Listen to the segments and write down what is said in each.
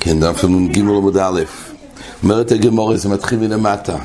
כן, דף נ"ג עמוד א', אומרת הגמורה, זה מתחיל מלמטה.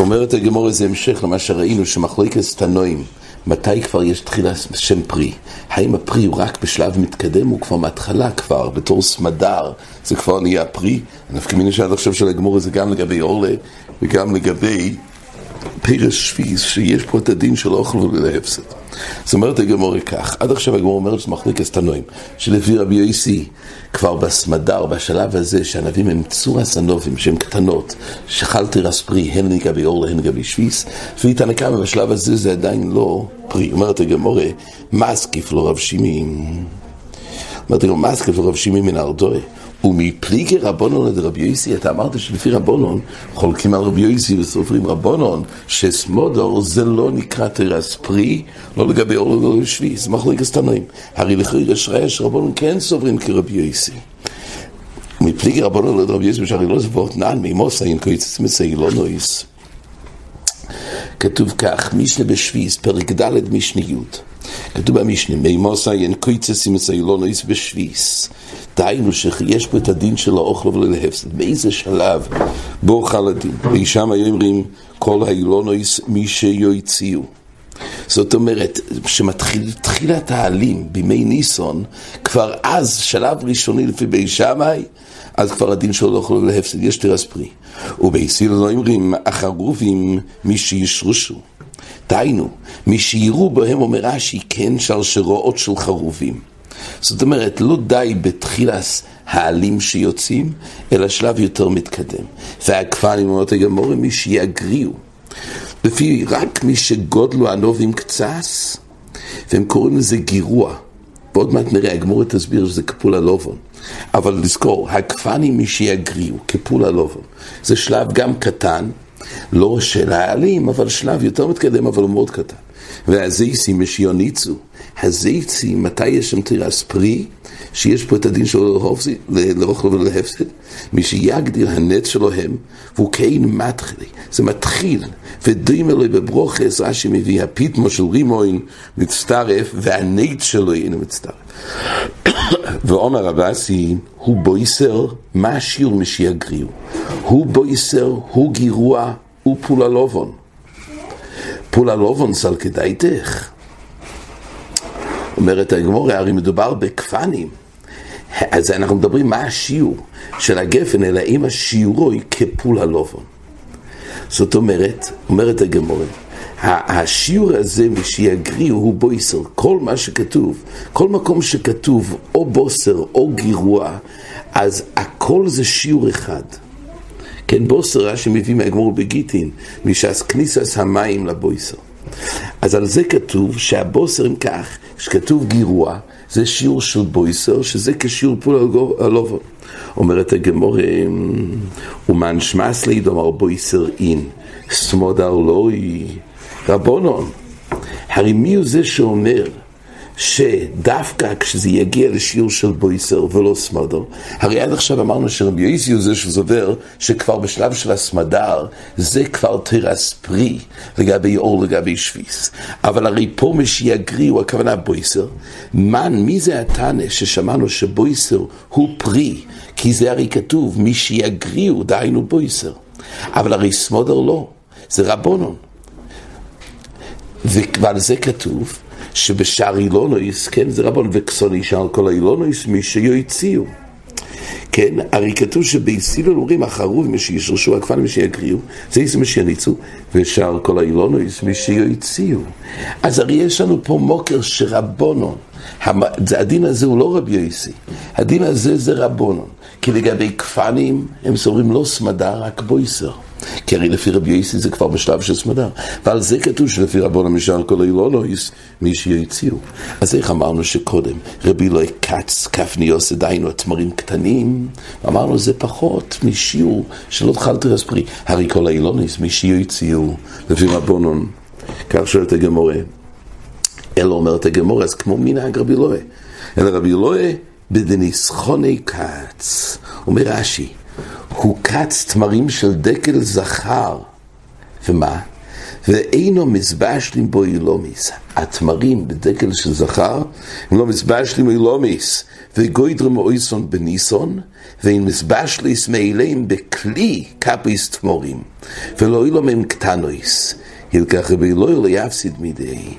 אומרת הגמורה, זה המשך למה שראינו, שמחלקת תנועים, מתי כבר יש תחילה שם פרי? האם הפרי הוא רק בשלב מתקדם, הוא כבר מההתחלה כבר, בתור סמדר, זה כבר נהיה פרי? נפקא מיני שעד עכשיו של הגמורה זה גם לגבי אורלה וגם לגבי פרש שפיס, שיש פה את הדין של אוכל ולהפסד. זאת אומרת הגמורה כך, עד עכשיו הגמורה אומרת שזה מחלקת תנועים, שלפי רבי יוסי, כבר בסמדר, בשלב הזה, שהנביאים הם צורס הנובים, שהם קטנות, שחלתי רס פרי, הן לגבי אורלה, הן לגבי שפיס, ואיתן כמה בשלב הזה זה עדיין לא פרי. אומרת הגמורה, מסקיף לו רב שימים. אומרת הגמורה, מסקיף לו רב שימים מן ארדוי. ומפליגי רבונון לדרבי יויסי, אתה אמרת שלפי רבונון חולקים על רבי יויסי וסופרים רבונון שסמודור זה לא נקרא תרס פרי, לא לגבי אור ולא לשבי, זה מחליק תנועים. הרי לכי רשרי רבונון כן סוברים כרבי יויסי. מפליגי רבונון לדרבי יויסי, שהרי לא זבות נען מימוס אין קויצס מסי לא נויס. כתוב כך, משנה בשביס, פרק ד' משנה י'. כתוב במשנה, מימוס אין קויצס מסי לא נויס בשביס. דהיינו שיש פה את הדין של האוכל ולהפסד. באיזה שלב בו חל הדין? וישם היו אומרים כל האילונויס מי שיוציאו. זאת אומרת, שמתחיל תחילת העלים בימי ניסון, כבר אז, שלב ראשוני לפי בי שמאי, אז כבר הדין שלו לא יכול להפסד, יש תרס פרי. ובייסיל לא אומרים, החרובים מי שישרושו. דהיינו, מי שיראו בהם אומר רש"י, כן שרשרועות של חרובים. זאת אומרת, לא די בתחילת העלים שיוצאים, אלא שלב יותר מתקדם. והכפנים אומרת הגמורים, מי שיגריעו. לפי רק מי שגודלו הנובים קצס, והם קוראים לזה גירוע. ועוד מעט נראה, הגמורת תסביר שזה כפול הלובון. אבל לזכור, הכפנים מי שיגריעו, כפול הלובון. זה שלב גם קטן, לא של העלים, אבל שלב יותר מתקדם, אבל הוא מאוד קטן. והזייסים משיוניצו, הזייצים, מתי יש שם תירס פרי? שיש פה את הדין שלו לאוכל ולהפסד, מי שיגדיר הנץ שלו הם, והוא כאין מתחילי, זה מתחיל, ודרים אלוהי בברוכס, רש"י מביא, הפיתמו של רימוין מצטרף, והנץ שלו אינו מצטרף. ועומר אבסי, הוא בויסר, מה השיר משיגריעו? הוא בויסר, הוא גירוע, הוא פולה לובון. פולה לובון סל כדאיתך. אומרת הגמורה, הרי מדובר בכפנים. אז אנחנו מדברים מה השיעור של הגפן, אלא אם השיעורו היא כפול הלובון. זאת אומרת, אומרת הגמורה, השיעור הזה משיגריעו הוא בויסר, כל מה שכתוב, כל מקום שכתוב או בוסר או גירוע, אז הכל זה שיעור אחד. כן, בוסר רש"י מביא מהגמור בגיטין, משעס כניסס המים לבויסר. אז על זה כתוב שהבוסר אם כך, שכתוב גירוע, זה שיעור של בויסר, שזה כשיעור פול הלובו. אומרת הגמור, ומן שמאס ליד אמר בויסר אין, סמודר לוי, רבונון. הרי מי הוא זה שאומר שדווקא כשזה יגיע לשיעור של בויסר ולא סמדר, הרי עד עכשיו אמרנו שרבי יויסי הוא זה שזובר שכבר בשלב של הסמדר זה כבר תרס פרי לגבי אור לגבי שביס. אבל הרי פה מי שיגרי הוא הכוונה בויסר. מן, מי זה התנא ששמענו שבויסר הוא פרי? כי זה הרי כתוב מי שיגרי הוא דהיינו בויסר. אבל הרי סמדר לא, זה רבונון. ועל זה כתוב שבשאר אילונויס, כן, זה רבון, וכסוני שער כל האילונויס, מי שיוציאו. כן, הרי כתוב שבאיסילון אומרים החרוב מי שישרשו הכפן מי שיגריעו, זה איזה מי שיניצו, ושאר כל האילונויס מי שיוציאו. אז הרי יש לנו פה מוקר שרבונון, הדין הזה הוא לא רבי יוסי, הדין הזה זה רבונון, כי לגבי כפנים הם סוברים לא סמדה, רק בויסר. כי הרי לפי רבי יוסי זה כבר בשלב של סמדר. ועל זה כתוב שלפי רבון המשל כל אילונויס, מי שיוציאו. אז איך אמרנו שקודם, רבי לא קץ, כפניוס, דהיינו התמרים קטנים, אמרנו זה פחות משיעור שלא תחלתי רספרי. הרי כל האילונויס, מי שיוציאו, לפי רבונון. כך שואלת הגמורה. אלא אומרת הגמורה, אז כמו מנהג רבי אלוהי. אלא רבי אלוהי בדניסחוני קץ. אומר רש"י, הוא קץ תמרים של דקל זכר. ומה? ואינו מזבשלים בו אילומיס. התמרים בדקל של זכר הם לא מזבשלים אילומיס, וגוידרם אויסון בניסון, ואין מזבשליס מאליהם בכלי קפיס תמורים, ולא אילום הם קטנויס, ילקח רבי לא יפסיד מדי.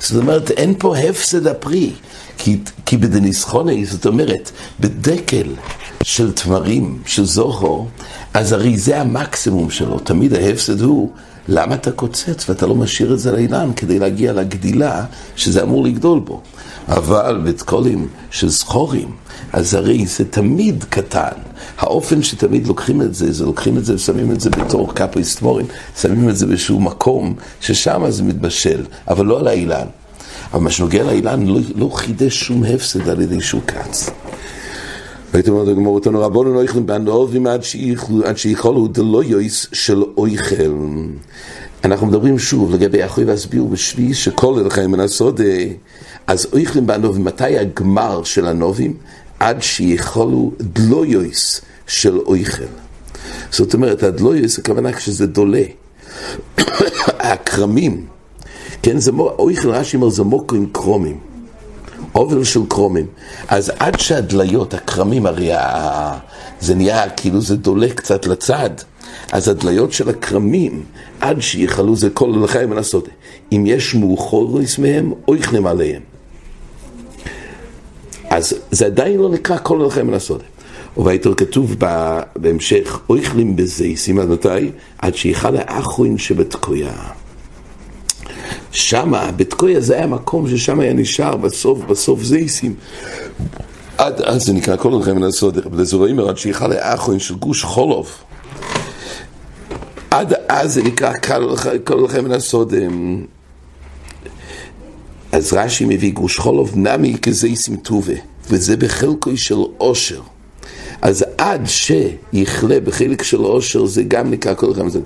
זאת אומרת, אין פה הפסד הפרי, כי, כי בדניסחוני, זאת אומרת, בדקל של תמרים, של זוכו, אז הרי זה המקסימום שלו, תמיד ההפסד הוא למה אתה קוצץ ואתה לא משאיר את זה לאילן כדי להגיע לגדילה שזה אמור לגדול בו? אבל בתקולים של זכורים, אז הרי זה תמיד קטן. האופן שתמיד לוקחים את זה, זה לוקחים את זה ושמים את זה בתור קפריסטמורים, שמים את זה באיזשהו מקום ששם זה מתבשל, אבל לא על האילן. אבל מה שנוגע לאילן לא, לא חידש שום הפסד על ידי שהוא קץ. והייתי אומר לגמור אותנו, רבונו לא יכולים בענובים עד שיכולו דלא יויס של אויכל. אנחנו מדברים שוב לגבי אחוי והסביר בשבי שכל אלכם מן הסוד, אז אויכלים בענובים, מתי הגמר של הנובים? עד שיכולו דלא יויס של אויכל. זאת אומרת, הדלויוס הכוונה כשזה דולה. הכרמים, כן, זה אויכל רש"י אומר זה מוקרים קרומים. אובל של קרומים. אז עד שהדליות, הכרמים, הרי זה נהיה כאילו זה דולה קצת לצד. אז הדליות של הכרמים, עד שיכלו זה כל לחיים ולעשות. אם יש מאוחוריס מהם, אויכנם עליהם. אז זה עדיין לא נקרא כל לחיים ולעשות. ובעיתו כתוב בהמשך, אויכלים בזה, סימן מתי? עד שיכל האחרון שבתקויה. שמה, בתקויה זה היה מקום ששם היה נשאר בסוף, בסוף זייסים. עד אז זה נקרא כל הלכם מן הסודר, אבל זה רואים עד שיכל לאחרון של גוש חולוב. עד אז זה נקרא כל הלכם מן הסודר. אז רש"י מביא גוש חולוב נמי כזייסים טובה, וזה בחלקו של עושר. אז עד שיכלה בחלק של עושר זה גם נקרא כל אחד מזה.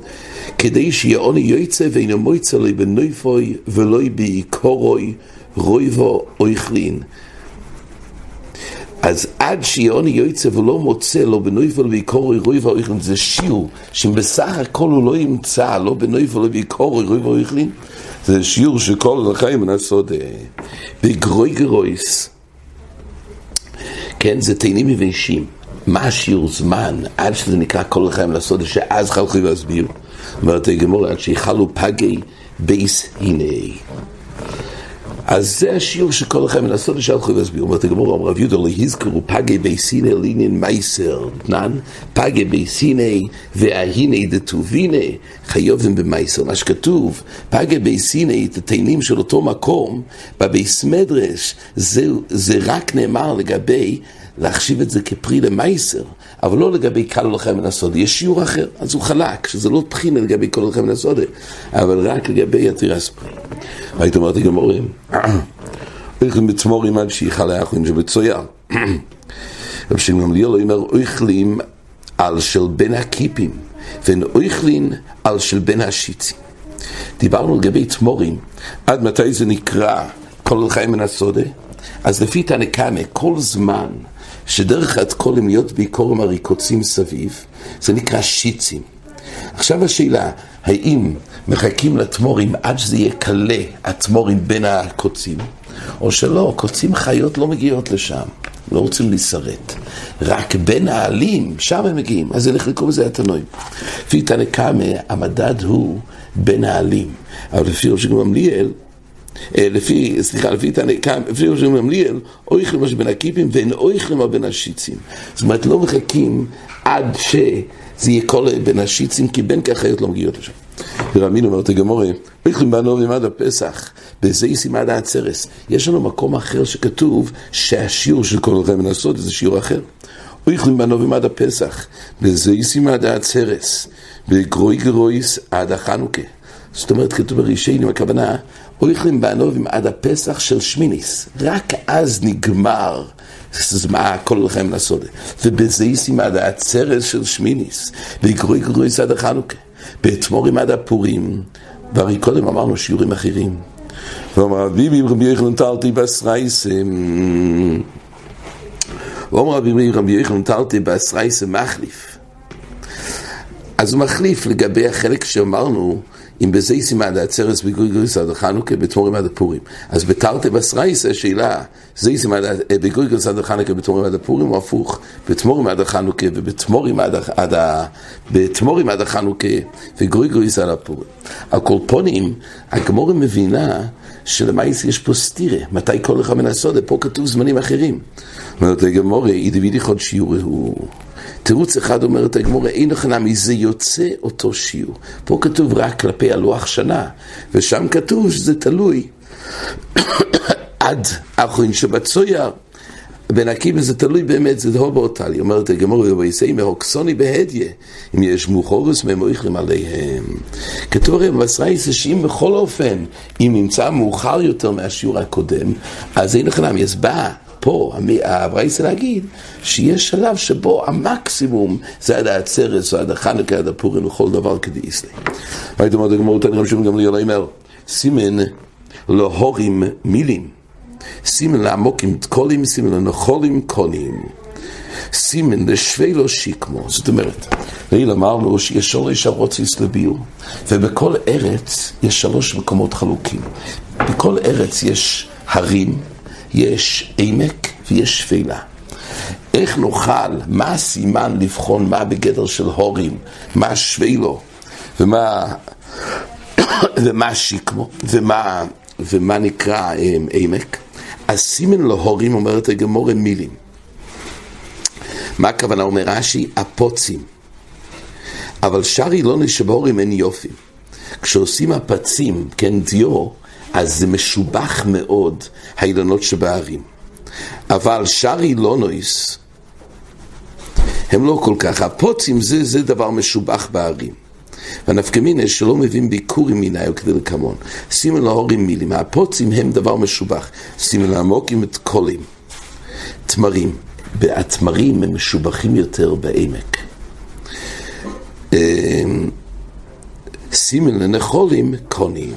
כדי שיעוני יוצא ואינו מויצא לי בנויפוי ולא בעיקורוי רויבו אויכלין. אז עד שיעוני יוצא ולא מוצא לו בנויפו ובעיקורוי רויבו אויכלין זה שיעור שבסך הכל הוא לא ימצא לא בנויפו ובעיקורוי רויבו אויכלין זה שיעור שכל החיים מנסות בגרוי גרויס כן זה תאנים יבשים מה השיעור זמן עד שזה נקרא כל החיים לעשות את שאז חלכו להסביר? אומרת הגמור עד שיחלו פגי בייס הנה. אז זה השיעור שכל החיים לעשות את שהלכו להסביר. אומרת הגמור אמר רב יהודה יזכרו פגי בייס הנה לעניין מייסר תנן פגי בייס הנה וההנה דטובינה חיובים במייסר. מה שכתוב פגי בייס הנה את התאנים של אותו מקום בבייס מדרש זה, זה רק נאמר לגבי להחשיב את זה כפרי למייסר, אבל לא לגבי קל לכם מן הסודי. יש שיעור אחר, אז הוא חלק, שזה לא תחינה לגבי כל לכם מן הסודי, אבל רק לגבי התירס פרי. היית אומרת גמורים, אויכלים בתמורים עד שיכל האחרין שבצויר. רב שם גמליאל אומר, אויכלים על של בין הקיפים, ואין אויכלין על של בין השיצים. דיברנו לגבי תמורים, עד מתי זה נקרא כל לחיים מן הסודה? אז לפי תנקמה, כל זמן שדרך התקולים להיות בעיקורם הריקוצים סביב, זה נקרא שיצים. עכשיו השאלה, האם מחכים לתמורים עד שזה יהיה קלה, התמורים בין הקוצים, או שלא, קוצים חיות לא מגיעות לשם, לא רוצים להישרט. רק בין העלים, שם הם מגיעים, אז ילך לקרוא לזה התנועים. לפי תנקמה, המדד הוא בין העלים, אבל לפי ראש גמליאל, לפי, סליחה, לפי ראש ממליאל, אויכלים מה שבין הקיפים ואין אויכלים מה בין השיצים. זאת אומרת, לא מחכים עד שזה יהיה כל בין השיצים, כי בין כך חיות לא מגיעות לשם. ורמינו אומרת הגמורה, אויכלים בנובים עד הפסח, בזה ישים עד העצרס. יש לנו מקום אחר שכתוב שהשיעור של כל רמן הסוד זה שיעור אחר. אויכלים בנובים עד הפסח, בזה ישים עד העצרס, בגרוי גרויס עד החנוכה. זאת אומרת, כתוב ברישיינים, הכוונה, אויכלים בענובים עד הפסח של שמיניס. רק אז נגמר מה כל לכם לעשות. ובזה ישים עד העצרת של שמיניס, ויקרוי קרוי עד החנוכה, באתמורים עד הפורים, והרי קודם אמרנו שיעורים אחרים. ואומר אביבי רבי יחנן טלתי בסרייסם ואומר אביבי רבי יחנן טלתי בסרייסם מחליף אז הוא מחליף לגבי החלק שאמרנו אם בזה סימן העצרס בגויגויס עד החנוכה, בתמורים עד הפורים. אז בתרתי בסרייס שאלה, זה סימן בגויגויס עד החנוכה, בתמורים עד הפורים, או הפוך, בתמורים עד החנוכה, ובתמורים עד, עד, בתמורים עד החנוכה, וגויגויס עד הפורים. על כל פונים, הגמורה מבינה שלמעשה יש פה סטירה, מתי כל אחד מן הסודה, פה כתוב זמנים אחרים. אומרת הגמורה, אידי וידי חוד שיעור הוא. תירוץ אחד אומרת הגמורה, אין הכנה מזה יוצא אותו שיעור. פה כתוב רק כלפי הלוח שנה, ושם כתוב שזה תלוי עד אחרין שבצויר. בן עקיבא זה תלוי באמת, זה לא באותלי. אומרת הגמור, ויסי מהוקסוני בהדיה, אם יש מוכורס ממויכלים עליהם. כתוב הרי בסרייס שאם בכל אופן, אם נמצא מאוחר יותר מהשיעור הקודם, אז אין לך למה, אז בא פה הברייסה להגיד שיש שלב שבו המקסימום זה עד העצרת, עד החנוכה, עד הפורים וכל דבר כדי יסלי. והייתי אומר, הגמור תנרם שם גם לילה אומר, סימן להורים מילים, סימן לעמוקים תקולים, סימן לנחולים קונים. סימן לשווילו שיקמו, זאת אומרת, לעיל אמרנו שיש שלוש ארוציס לביור, ובכל ארץ יש שלוש מקומות חלוקים. בכל ארץ יש הרים, יש עמק ויש שפלה. איך נוכל, מה הסימן לבחון מה בגדר של הורים, מה שבילו, ומה, ומה שיקמו, ומה, ומה נקרא um, עמק? הסימן להורים אומרת הגמור מילים. מה הכוונה אומר רש"י? הפוצים. אבל שרי לא נשבורים אין יופי. כשעושים הפצים, כן, דיו, אז זה משובח מאוד, האילנות שבערים. אבל שרי לא נויס, הם לא כל כך. הפוצים זה, זה דבר משובח בערים. והנפקמינה שלא מבין ביקורים מיני או כדי לקמון. שימו להורים מילים, הפוצים הם דבר משובח. שימו לעמוקים את קולים, תמרים. והתמרים הם משובחים יותר בעמק. אמ, שימו לנחולים קונים.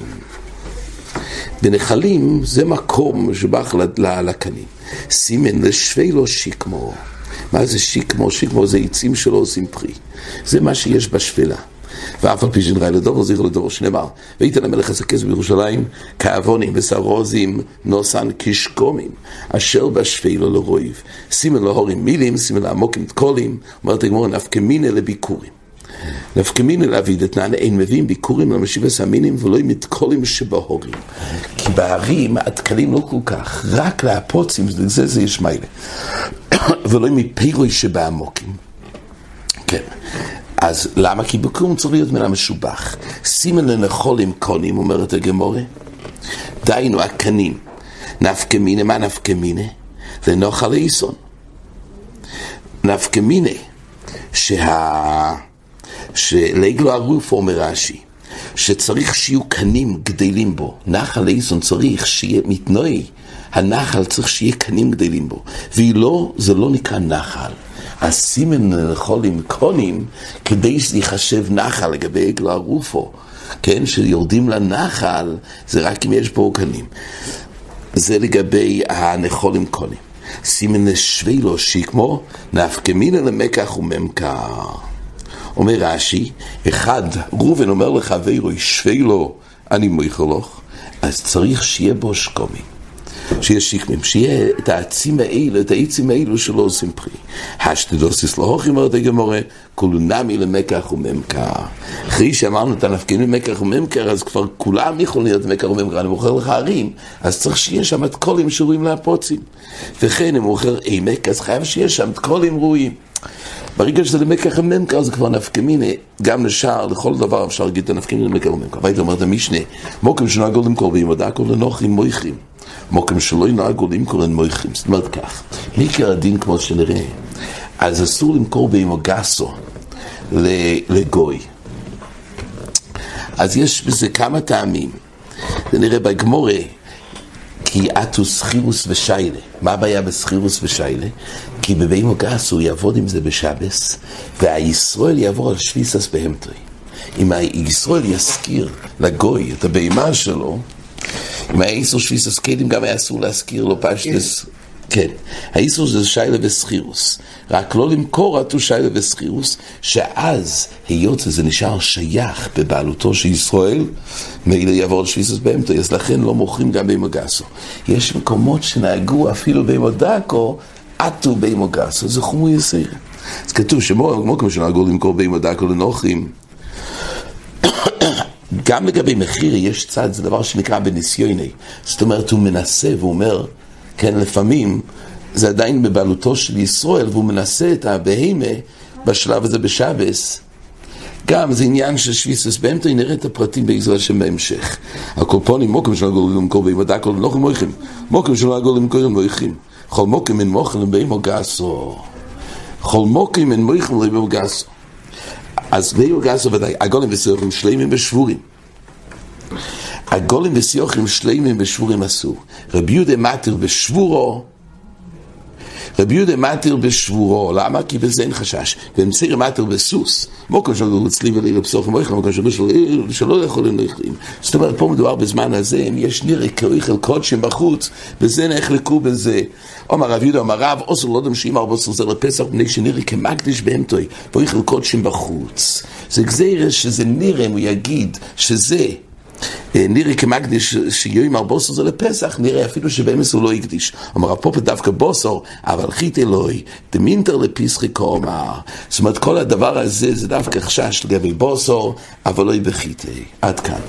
בנחלים זה מקום משובח לקנים. סימן לשווה לו שיקמו. מה זה שיקמו? שיקמו זה עצים שלא עושים פרי. זה מה שיש בשפלה. ואף על פי שנראה לדובר זכר לדובר שנאמר וייתן המלך הסכס בירושלים כאבונים וסרוזים נוסן כשקומים אשר בשפלו לרויב סימן להורים מילים סימן לעמוקים תקולים. אומרת הגמור נפקמינה לביקורים. נפקמינה להביא דתנן אין מביאים ביקורים למשיב הסמינים ולא עם מתקולים שבהורים. כי בערים התקלים לא כל כך רק להפוצים זה זה יש מיילה. ולא עם מפירוי שבעמוקים. כן אז למה? כי בקום צריך להיות מן המשובח. סימן לנחולים קונים, אומרת הגמורה. דהיינו, הקנים. נפקא מיני, מה נפקא מיני? לנוחל איסון. נפקא מיני, שה... שלגלו הרוף אומר רש"י, שצריך שיהיו קנים גדלים בו. נחל איסון צריך שיהיה מתנועי. הנחל צריך שיהיה קנים גדלים בו. והיא לא, זה לא נקרא נחל. הסימן לאכול עם קונים, כדי שזה נחל לגבי עגלו הרופו, כן, שיורדים לנחל, זה רק אם יש בו עוגנים. זה לגבי הנכול עם קונים. סימן לשבי לו שיקמו, נפקמינא למקח וממכר. אומר רש"י, אחד, ראובן אומר לחברו, שבי לו, אני מויכלוך, אז צריך שיהיה בו שקומים. שיהיה שיקמים, שיהיה את העצים האלו, את העצים האלו שלא עושים פרי. השתדוסיס להוכי אומרת הגמורה, כולו נמי למקח וממכר. אחרי שאמרנו את הנפקינים מקח וממכר, אז כבר כולם יכולים להיות מקח וממכר, אני מוכר לך ערים, אז צריך שיהיה שם את קולים שראויים להפוצים. וכן, אם הוא מוכר עמק, אז חייב שיהיה שם את קולים ראויים. ברגע שזה למקח וממכר זה כבר נפקמינה, גם לשער, לכל דבר אפשר להגיד את הנפקמינה למקח וממכר. והיית אומרת המשנה, מוקם שנהגו למכור בימודה כל לנוחים מויכים. מוקם שלא ינהגו למכור אין מויכים. זאת אומרת כך, מעיקר הדין כמו שנראה, אז אסור למכור באימו גסו לגוי. אז יש בזה כמה טעמים. זה נראה בגמורה, כי אתו סחירוס ושיילה. מה הבעיה בסחירוס ושיילה? כי בבימו גס הוא יעבוד עם זה בשבס, והישראל יעבור על שביסס בהמטרי. אם הישראל יזכיר לגוי את הבהמה שלו, אם היה איסור שביסס קדים גם היה אסור להזכיר לו פשטס כן, האיסור זה שיילה וסחירוס. רק לא למכור עטו שיילה וסחירוס, שאז, היות שזה נשאר שייך בבעלותו של ישראל, מילא יעבור לשביסוס באמתו, אז לכן לא מוכרים גם בימו גסו. יש מקומות שנהגו אפילו בימו דקו, עטו בימו גסו, זה חומו יסיר. אז כתוב כמו שנהגו למכור בימו דקו לנוחים, גם לגבי מחיר יש צד, זה דבר שנקרא בניסיוני. זאת אומרת, הוא מנסה והוא אומר, כן, לפעמים זה עדיין בבעלותו של ישראל, והוא מנסה את הבהמה בשלב הזה בשבס. גם זה עניין של שביסוס באמתו, נראה את הפרטים בעזרת השם בהמשך. הקורפונים, מוקם שלא גולו למכור בהמה דקו לנוחם מויכים. מוקם שלא גולו למכור מויכים. כל מוקם אין מוכן לבהמה גסו. כל מוקם אין מויכים לבהמה גסו. אז בהמה גסו ודאי, הגולים וסיוכים שלמים ושבורים. הגולים וסיוכים שלמים ושבורים עשו. רבי יהודה מתיר בשבורו רבי יהודה מתיר בשבורו, למה? כי בזה אין חשש. ומציר מתיר בסוס. מוקם שלו אצלי ולי פסוחים אוכל, מוקם שלו שלא יכולים לאכלים. זאת אומרת, פה מדובר בזמן הזה, אם יש נראה כאוכל קודשים בחוץ, וזה נחלקו בזה. אומר רב יהודה, אומר רב, אוסר לא דמשים ארבע עשר זה לפסח, בני שנראה כמקדיש בהמתוי, ואוכל קודשים בחוץ. זה גזירה שזה אם הוא יגיד שזה נראה כמקדיש שיום ארבוסו זה לפסח, נראה אפילו שבאמס הוא לא הקדיש. אמר הפופת דווקא בוסו, אבל חית אלוהי, דמינטר לפיסחי קומר. זאת אומרת, כל הדבר הזה זה דווקא חשש לגבי בוסו, אבל לא בחיתי. עד כאן.